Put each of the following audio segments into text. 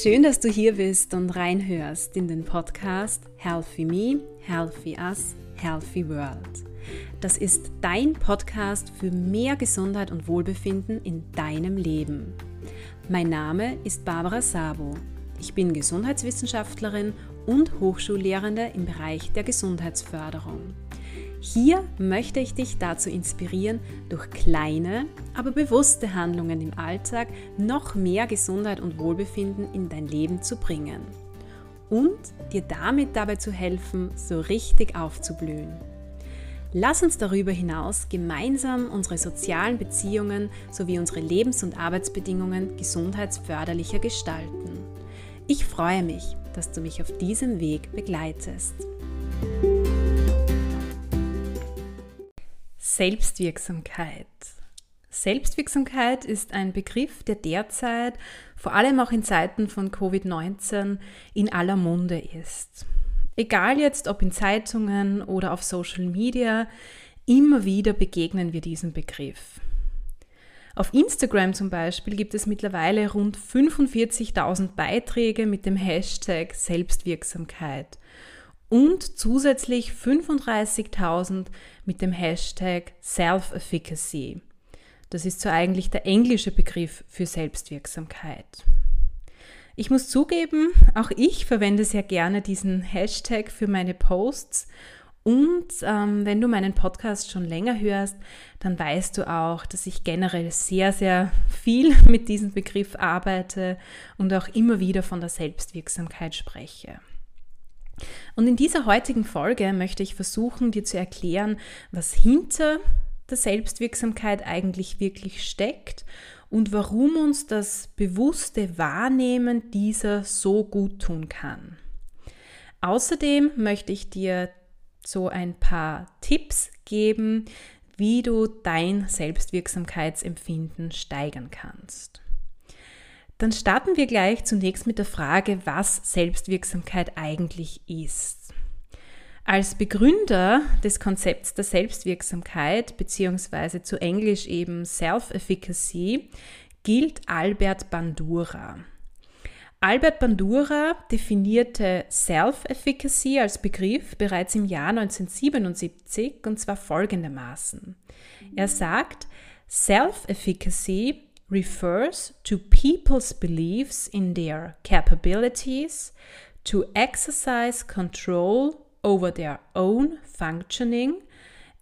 Schön, dass du hier bist und reinhörst in den Podcast Healthy Me, Healthy Us, Healthy World. Das ist dein Podcast für mehr Gesundheit und Wohlbefinden in deinem Leben. Mein Name ist Barbara Sabo. Ich bin Gesundheitswissenschaftlerin und Hochschullehrende im Bereich der Gesundheitsförderung. Hier möchte ich dich dazu inspirieren, durch kleine, aber bewusste Handlungen im Alltag noch mehr Gesundheit und Wohlbefinden in dein Leben zu bringen und dir damit dabei zu helfen, so richtig aufzublühen. Lass uns darüber hinaus gemeinsam unsere sozialen Beziehungen sowie unsere Lebens- und Arbeitsbedingungen gesundheitsförderlicher gestalten. Ich freue mich, dass du mich auf diesem Weg begleitest. Selbstwirksamkeit. Selbstwirksamkeit ist ein Begriff, der derzeit, vor allem auch in Zeiten von Covid-19, in aller Munde ist. Egal jetzt ob in Zeitungen oder auf Social Media, immer wieder begegnen wir diesem Begriff. Auf Instagram zum Beispiel gibt es mittlerweile rund 45.000 Beiträge mit dem Hashtag Selbstwirksamkeit und zusätzlich 35.000 mit dem Hashtag Self-Efficacy. Das ist so eigentlich der englische Begriff für Selbstwirksamkeit. Ich muss zugeben, auch ich verwende sehr gerne diesen Hashtag für meine Posts. Und ähm, wenn du meinen Podcast schon länger hörst, dann weißt du auch, dass ich generell sehr, sehr viel mit diesem Begriff arbeite und auch immer wieder von der Selbstwirksamkeit spreche. Und in dieser heutigen Folge möchte ich versuchen, dir zu erklären, was hinter der Selbstwirksamkeit eigentlich wirklich steckt und warum uns das bewusste Wahrnehmen dieser so gut tun kann. Außerdem möchte ich dir so ein paar Tipps geben, wie du dein Selbstwirksamkeitsempfinden steigern kannst. Dann starten wir gleich zunächst mit der Frage, was Selbstwirksamkeit eigentlich ist. Als Begründer des Konzepts der Selbstwirksamkeit beziehungsweise zu Englisch eben Self-Efficacy gilt Albert Bandura. Albert Bandura definierte Self-Efficacy als Begriff bereits im Jahr 1977 und zwar folgendermaßen. Er sagt, Self-Efficacy refers to people's beliefs in their capabilities to exercise control over their own functioning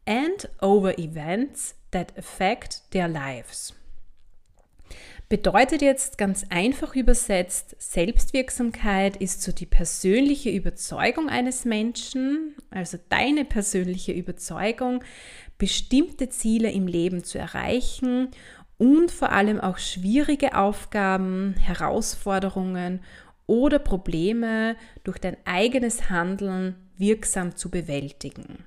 and over events that affect their lives. Bedeutet jetzt ganz einfach übersetzt, Selbstwirksamkeit ist so die persönliche Überzeugung eines Menschen, also deine persönliche Überzeugung, bestimmte Ziele im Leben zu erreichen und vor allem auch schwierige Aufgaben, Herausforderungen oder Probleme durch dein eigenes Handeln wirksam zu bewältigen.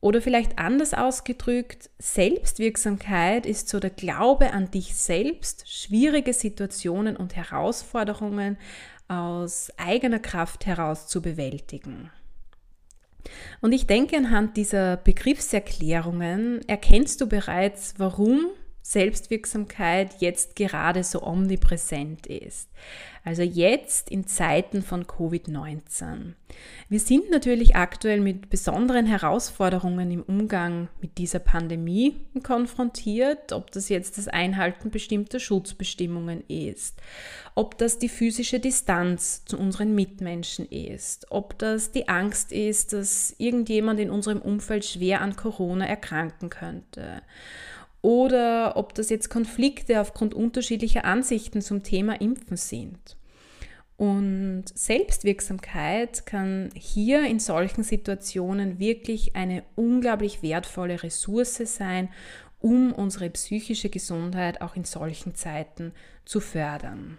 Oder vielleicht anders ausgedrückt, Selbstwirksamkeit ist so der Glaube an dich selbst, schwierige Situationen und Herausforderungen aus eigener Kraft heraus zu bewältigen. Und ich denke, anhand dieser Begriffserklärungen erkennst du bereits, warum Selbstwirksamkeit jetzt gerade so omnipräsent ist. Also jetzt in Zeiten von Covid-19. Wir sind natürlich aktuell mit besonderen Herausforderungen im Umgang mit dieser Pandemie konfrontiert, ob das jetzt das Einhalten bestimmter Schutzbestimmungen ist, ob das die physische Distanz zu unseren Mitmenschen ist, ob das die Angst ist, dass irgendjemand in unserem Umfeld schwer an Corona erkranken könnte oder ob das jetzt Konflikte aufgrund unterschiedlicher Ansichten zum Thema Impfen sind. Und Selbstwirksamkeit kann hier in solchen Situationen wirklich eine unglaublich wertvolle Ressource sein, um unsere psychische Gesundheit auch in solchen Zeiten zu fördern.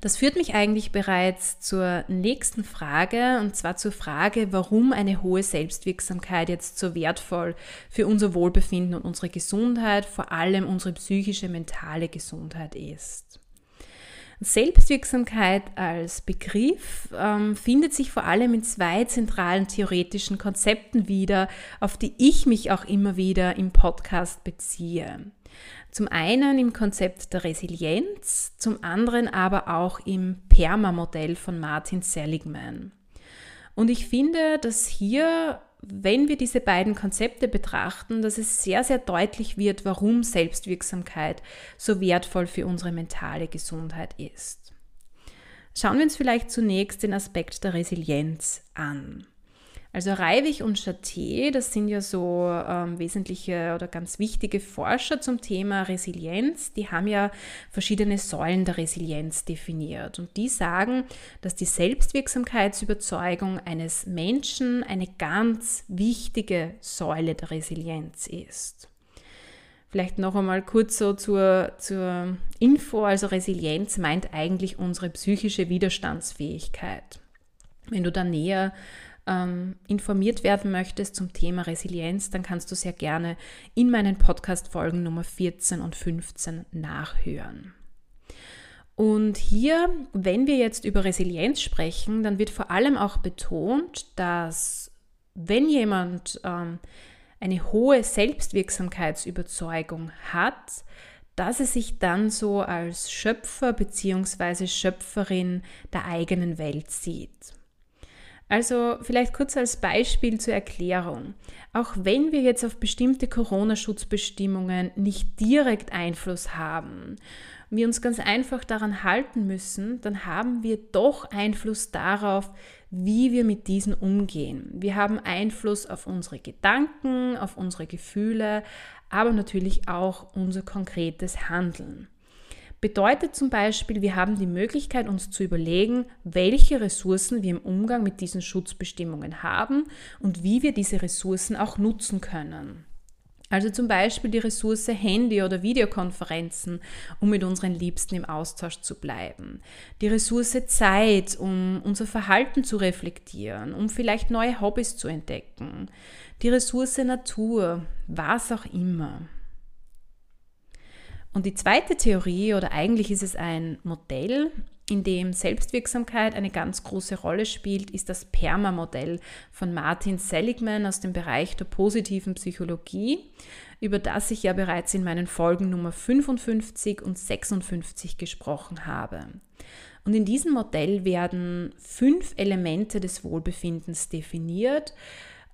Das führt mich eigentlich bereits zur nächsten Frage, und zwar zur Frage, warum eine hohe Selbstwirksamkeit jetzt so wertvoll für unser Wohlbefinden und unsere Gesundheit, vor allem unsere psychische, mentale Gesundheit ist. Selbstwirksamkeit als Begriff ähm, findet sich vor allem in zwei zentralen theoretischen Konzepten wieder, auf die ich mich auch immer wieder im Podcast beziehe. Zum einen im Konzept der Resilienz, zum anderen aber auch im PERMA-Modell von Martin Seligman. Und ich finde, dass hier wenn wir diese beiden Konzepte betrachten, dass es sehr, sehr deutlich wird, warum Selbstwirksamkeit so wertvoll für unsere mentale Gesundheit ist. Schauen wir uns vielleicht zunächst den Aspekt der Resilienz an. Also Reiwig und Chaté, das sind ja so ähm, wesentliche oder ganz wichtige Forscher zum Thema Resilienz, die haben ja verschiedene Säulen der Resilienz definiert. Und die sagen, dass die Selbstwirksamkeitsüberzeugung eines Menschen eine ganz wichtige Säule der Resilienz ist. Vielleicht noch einmal kurz so zur, zur Info. Also Resilienz meint eigentlich unsere psychische Widerstandsfähigkeit. Wenn du da näher ähm, informiert werden möchtest zum Thema Resilienz, dann kannst du sehr gerne in meinen Podcast-Folgen Nummer 14 und 15 nachhören. Und hier, wenn wir jetzt über Resilienz sprechen, dann wird vor allem auch betont, dass wenn jemand ähm, eine hohe Selbstwirksamkeitsüberzeugung hat, dass er sich dann so als Schöpfer bzw. Schöpferin der eigenen Welt sieht. Also vielleicht kurz als Beispiel zur Erklärung. Auch wenn wir jetzt auf bestimmte Corona-Schutzbestimmungen nicht direkt Einfluss haben, wir uns ganz einfach daran halten müssen, dann haben wir doch Einfluss darauf, wie wir mit diesen umgehen. Wir haben Einfluss auf unsere Gedanken, auf unsere Gefühle, aber natürlich auch unser konkretes Handeln. Bedeutet zum Beispiel, wir haben die Möglichkeit, uns zu überlegen, welche Ressourcen wir im Umgang mit diesen Schutzbestimmungen haben und wie wir diese Ressourcen auch nutzen können. Also zum Beispiel die Ressource Handy oder Videokonferenzen, um mit unseren Liebsten im Austausch zu bleiben. Die Ressource Zeit, um unser Verhalten zu reflektieren, um vielleicht neue Hobbys zu entdecken. Die Ressource Natur, was auch immer. Und die zweite Theorie, oder eigentlich ist es ein Modell, in dem Selbstwirksamkeit eine ganz große Rolle spielt, ist das PERMA-Modell von Martin Seligman aus dem Bereich der positiven Psychologie, über das ich ja bereits in meinen Folgen Nummer 55 und 56 gesprochen habe. Und in diesem Modell werden fünf Elemente des Wohlbefindens definiert,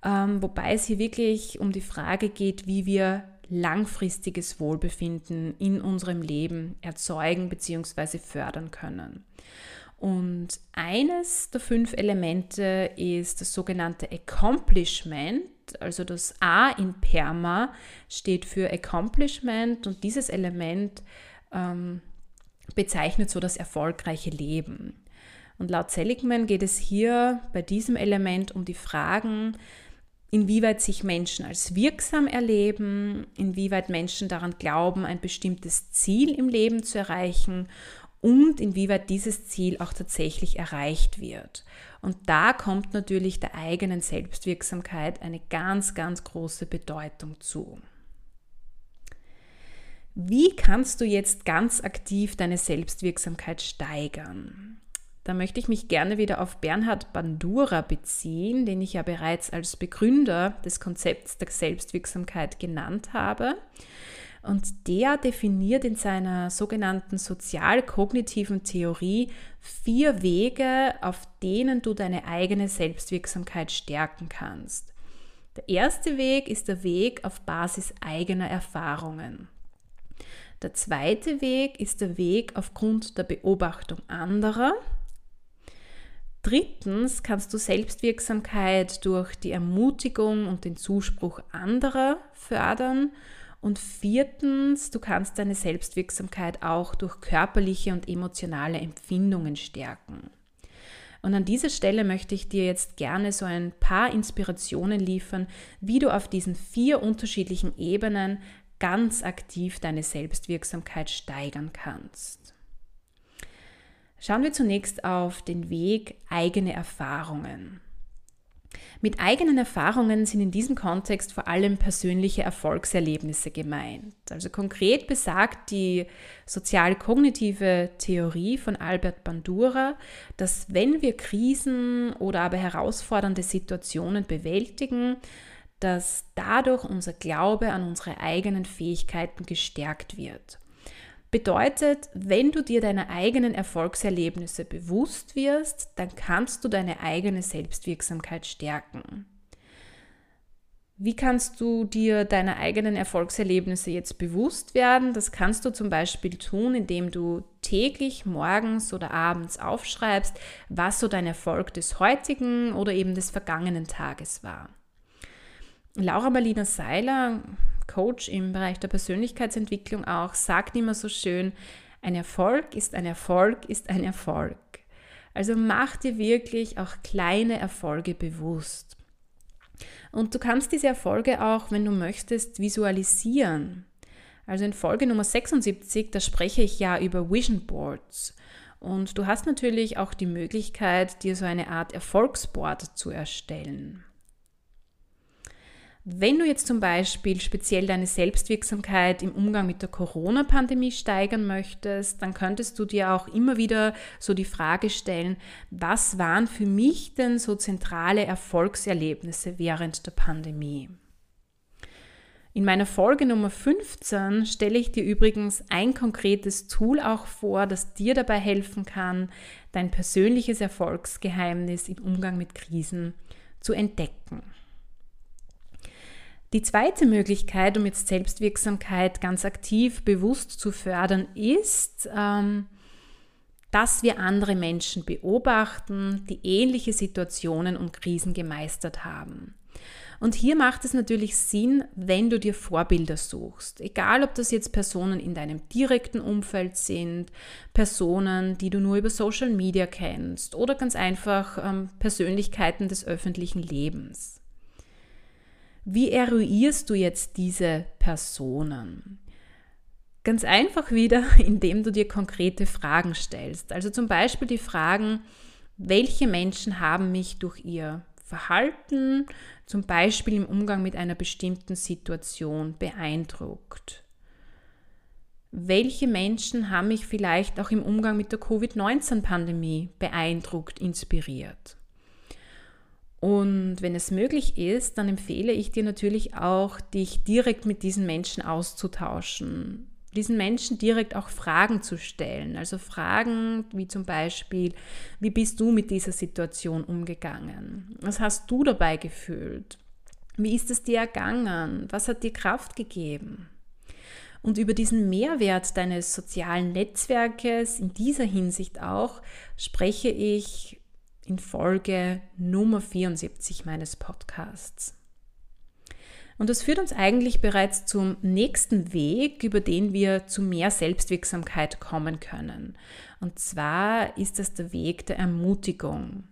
ähm, wobei es hier wirklich um die Frage geht, wie wir langfristiges Wohlbefinden in unserem Leben erzeugen bzw. fördern können. Und eines der fünf Elemente ist das sogenannte Accomplishment. Also das A in PERMA steht für Accomplishment und dieses Element ähm, bezeichnet so das erfolgreiche Leben. Und laut Seligman geht es hier bei diesem Element um die Fragen, inwieweit sich Menschen als wirksam erleben, inwieweit Menschen daran glauben, ein bestimmtes Ziel im Leben zu erreichen und inwieweit dieses Ziel auch tatsächlich erreicht wird. Und da kommt natürlich der eigenen Selbstwirksamkeit eine ganz, ganz große Bedeutung zu. Wie kannst du jetzt ganz aktiv deine Selbstwirksamkeit steigern? Da möchte ich mich gerne wieder auf Bernhard Bandura beziehen, den ich ja bereits als Begründer des Konzepts der Selbstwirksamkeit genannt habe. Und der definiert in seiner sogenannten sozial-kognitiven Theorie vier Wege, auf denen du deine eigene Selbstwirksamkeit stärken kannst. Der erste Weg ist der Weg auf Basis eigener Erfahrungen. Der zweite Weg ist der Weg aufgrund der Beobachtung anderer. Drittens kannst du Selbstwirksamkeit durch die Ermutigung und den Zuspruch anderer fördern. Und viertens, du kannst deine Selbstwirksamkeit auch durch körperliche und emotionale Empfindungen stärken. Und an dieser Stelle möchte ich dir jetzt gerne so ein paar Inspirationen liefern, wie du auf diesen vier unterschiedlichen Ebenen ganz aktiv deine Selbstwirksamkeit steigern kannst. Schauen wir zunächst auf den Weg eigene Erfahrungen. Mit eigenen Erfahrungen sind in diesem Kontext vor allem persönliche Erfolgserlebnisse gemeint. Also konkret besagt die sozial-kognitive Theorie von Albert Bandura, dass wenn wir Krisen oder aber herausfordernde Situationen bewältigen, dass dadurch unser Glaube an unsere eigenen Fähigkeiten gestärkt wird. Bedeutet, wenn du dir deiner eigenen Erfolgserlebnisse bewusst wirst, dann kannst du deine eigene Selbstwirksamkeit stärken. Wie kannst du dir deiner eigenen Erfolgserlebnisse jetzt bewusst werden? Das kannst du zum Beispiel tun, indem du täglich morgens oder abends aufschreibst, was so dein Erfolg des heutigen oder eben des vergangenen Tages war. Laura Marlina Seiler Coach im Bereich der Persönlichkeitsentwicklung auch, sagt immer so schön, ein Erfolg ist ein Erfolg ist ein Erfolg. Also mach dir wirklich auch kleine Erfolge bewusst. Und du kannst diese Erfolge auch, wenn du möchtest, visualisieren. Also in Folge Nummer 76, da spreche ich ja über Vision Boards. Und du hast natürlich auch die Möglichkeit, dir so eine Art Erfolgsboard zu erstellen. Wenn du jetzt zum Beispiel speziell deine Selbstwirksamkeit im Umgang mit der Corona-Pandemie steigern möchtest, dann könntest du dir auch immer wieder so die Frage stellen, was waren für mich denn so zentrale Erfolgserlebnisse während der Pandemie? In meiner Folge Nummer 15 stelle ich dir übrigens ein konkretes Tool auch vor, das dir dabei helfen kann, dein persönliches Erfolgsgeheimnis im Umgang mit Krisen zu entdecken. Die zweite Möglichkeit, um jetzt Selbstwirksamkeit ganz aktiv, bewusst zu fördern, ist, ähm, dass wir andere Menschen beobachten, die ähnliche Situationen und Krisen gemeistert haben. Und hier macht es natürlich Sinn, wenn du dir Vorbilder suchst. Egal, ob das jetzt Personen in deinem direkten Umfeld sind, Personen, die du nur über Social Media kennst oder ganz einfach ähm, Persönlichkeiten des öffentlichen Lebens. Wie eruierst du jetzt diese Personen? Ganz einfach wieder, indem du dir konkrete Fragen stellst. Also zum Beispiel die Fragen, welche Menschen haben mich durch ihr Verhalten, zum Beispiel im Umgang mit einer bestimmten Situation, beeindruckt? Welche Menschen haben mich vielleicht auch im Umgang mit der Covid-19-Pandemie beeindruckt, inspiriert? Und wenn es möglich ist, dann empfehle ich dir natürlich auch, dich direkt mit diesen Menschen auszutauschen. Diesen Menschen direkt auch Fragen zu stellen. Also Fragen wie zum Beispiel, wie bist du mit dieser Situation umgegangen? Was hast du dabei gefühlt? Wie ist es dir ergangen? Was hat dir Kraft gegeben? Und über diesen Mehrwert deines sozialen Netzwerkes in dieser Hinsicht auch spreche ich in Folge Nummer 74 meines Podcasts. Und das führt uns eigentlich bereits zum nächsten Weg, über den wir zu mehr Selbstwirksamkeit kommen können. Und zwar ist das der Weg der Ermutigung.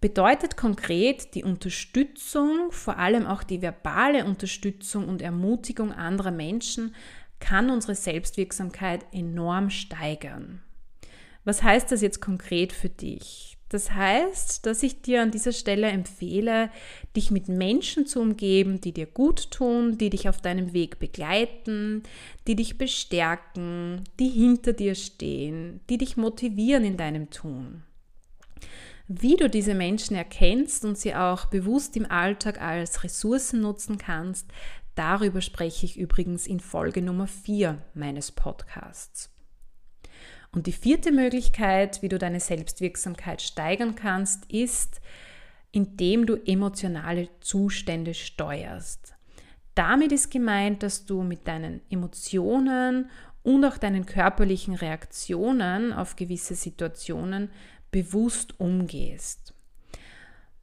Bedeutet konkret die Unterstützung, vor allem auch die verbale Unterstützung und Ermutigung anderer Menschen, kann unsere Selbstwirksamkeit enorm steigern. Was heißt das jetzt konkret für dich? Das heißt, dass ich dir an dieser Stelle empfehle, dich mit Menschen zu umgeben, die dir gut tun, die dich auf deinem Weg begleiten, die dich bestärken, die hinter dir stehen, die dich motivieren in deinem Tun. Wie du diese Menschen erkennst und sie auch bewusst im Alltag als Ressourcen nutzen kannst, darüber spreche ich übrigens in Folge Nummer 4 meines Podcasts. Und die vierte Möglichkeit, wie du deine Selbstwirksamkeit steigern kannst, ist, indem du emotionale Zustände steuerst. Damit ist gemeint, dass du mit deinen Emotionen und auch deinen körperlichen Reaktionen auf gewisse Situationen bewusst umgehst.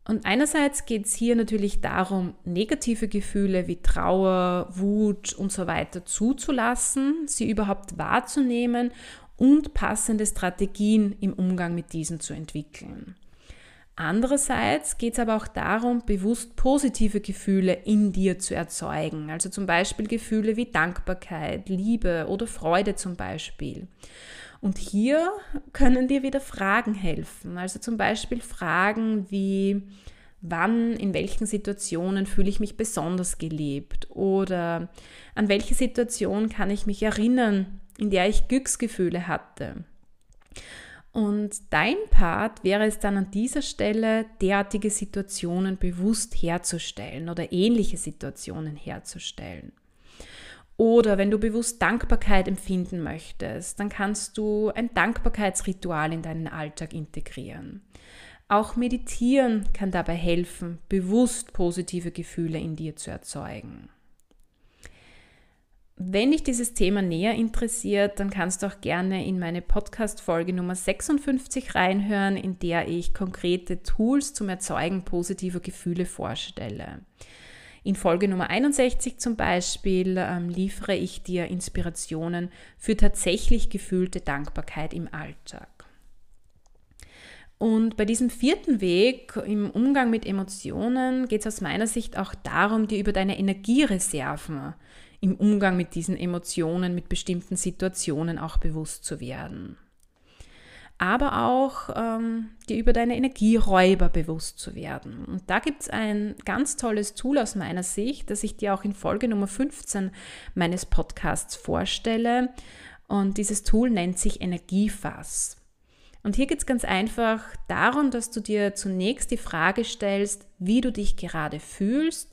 Und einerseits geht es hier natürlich darum, negative Gefühle wie Trauer, Wut und so weiter zuzulassen, sie überhaupt wahrzunehmen und passende Strategien im Umgang mit diesen zu entwickeln. Andererseits geht es aber auch darum, bewusst positive Gefühle in dir zu erzeugen, also zum Beispiel Gefühle wie Dankbarkeit, Liebe oder Freude zum Beispiel. Und hier können dir wieder Fragen helfen, also zum Beispiel Fragen wie, wann, in welchen Situationen fühle ich mich besonders gelebt oder an welche Situation kann ich mich erinnern, in der ich Glücksgefühle hatte. Und dein Part wäre es dann an dieser Stelle, derartige Situationen bewusst herzustellen oder ähnliche Situationen herzustellen. Oder wenn du bewusst Dankbarkeit empfinden möchtest, dann kannst du ein Dankbarkeitsritual in deinen Alltag integrieren. Auch Meditieren kann dabei helfen, bewusst positive Gefühle in dir zu erzeugen. Wenn dich dieses Thema näher interessiert, dann kannst du auch gerne in meine Podcast-Folge Nummer 56 reinhören, in der ich konkrete Tools zum Erzeugen positiver Gefühle vorstelle. In Folge Nummer 61 zum Beispiel ähm, liefere ich dir Inspirationen für tatsächlich gefühlte Dankbarkeit im Alltag. Und bei diesem vierten Weg im Umgang mit Emotionen geht es aus meiner Sicht auch darum, dir über deine Energiereserven im Umgang mit diesen Emotionen, mit bestimmten Situationen auch bewusst zu werden. Aber auch ähm, dir über deine Energieräuber bewusst zu werden. Und da gibt es ein ganz tolles Tool aus meiner Sicht, das ich dir auch in Folge Nummer 15 meines Podcasts vorstelle. Und dieses Tool nennt sich Energiefass. Und hier geht es ganz einfach darum, dass du dir zunächst die Frage stellst, wie du dich gerade fühlst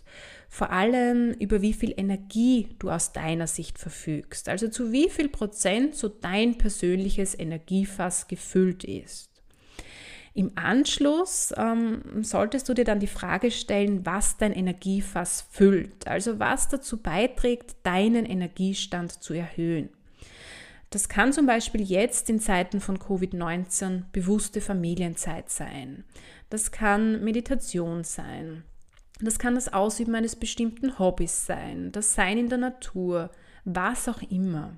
vor allem über wie viel Energie du aus deiner Sicht verfügst, also zu wie viel Prozent so dein persönliches Energiefass gefüllt ist. Im Anschluss ähm, solltest du dir dann die Frage stellen, was dein Energiefass füllt, also was dazu beiträgt, deinen Energiestand zu erhöhen. Das kann zum Beispiel jetzt in Zeiten von Covid-19 bewusste Familienzeit sein. Das kann Meditation sein. Das kann das Ausüben eines bestimmten Hobbys sein, das Sein in der Natur, was auch immer.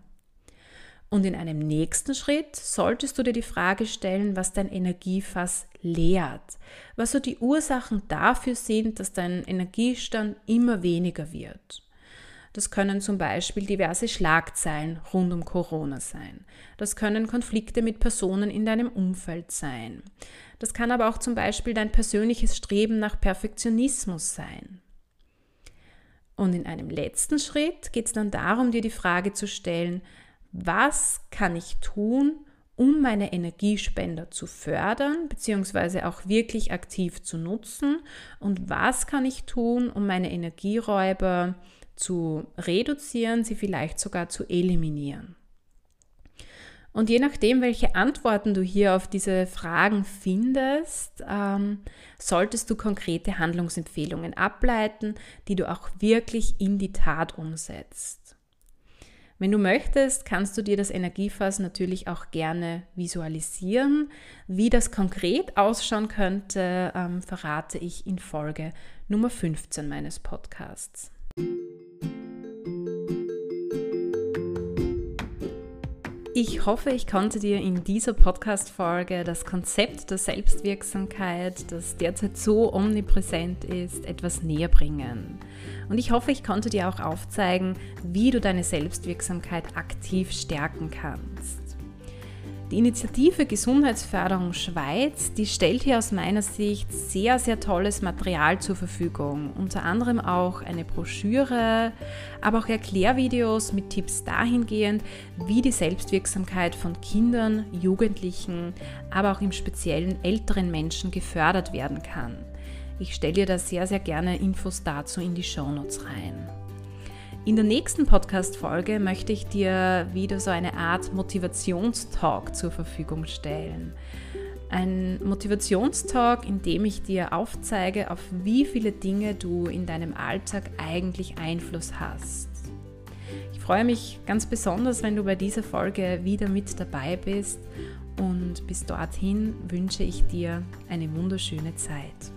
Und in einem nächsten Schritt solltest du dir die Frage stellen, was dein Energiefass leert, was so die Ursachen dafür sind, dass dein Energiestand immer weniger wird. Das können zum Beispiel diverse Schlagzeilen rund um Corona sein. Das können Konflikte mit Personen in deinem Umfeld sein. Das kann aber auch zum Beispiel dein persönliches Streben nach Perfektionismus sein. Und in einem letzten Schritt geht es dann darum, dir die Frage zu stellen, was kann ich tun, um meine Energiespender zu fördern, beziehungsweise auch wirklich aktiv zu nutzen? Und was kann ich tun, um meine Energieräuber zu reduzieren, sie vielleicht sogar zu eliminieren. Und je nachdem, welche Antworten du hier auf diese Fragen findest, ähm, solltest du konkrete Handlungsempfehlungen ableiten, die du auch wirklich in die Tat umsetzt. Wenn du möchtest, kannst du dir das Energiefass natürlich auch gerne visualisieren. Wie das konkret ausschauen könnte, ähm, verrate ich in Folge Nummer 15 meines Podcasts. Ich hoffe, ich konnte dir in dieser Podcast-Folge das Konzept der Selbstwirksamkeit, das derzeit so omnipräsent ist, etwas näher bringen. Und ich hoffe, ich konnte dir auch aufzeigen, wie du deine Selbstwirksamkeit aktiv stärken kannst. Die Initiative Gesundheitsförderung Schweiz, die stellt hier aus meiner Sicht sehr, sehr tolles Material zur Verfügung. Unter anderem auch eine Broschüre, aber auch Erklärvideos mit Tipps dahingehend, wie die Selbstwirksamkeit von Kindern, Jugendlichen, aber auch im speziellen älteren Menschen gefördert werden kann. Ich stelle dir da sehr, sehr gerne Infos dazu in die Shownotes rein. In der nächsten Podcast-Folge möchte ich dir wieder so eine Art Motivationstalk zur Verfügung stellen. Ein Motivationstalk, in dem ich dir aufzeige, auf wie viele Dinge du in deinem Alltag eigentlich Einfluss hast. Ich freue mich ganz besonders, wenn du bei dieser Folge wieder mit dabei bist und bis dorthin wünsche ich dir eine wunderschöne Zeit.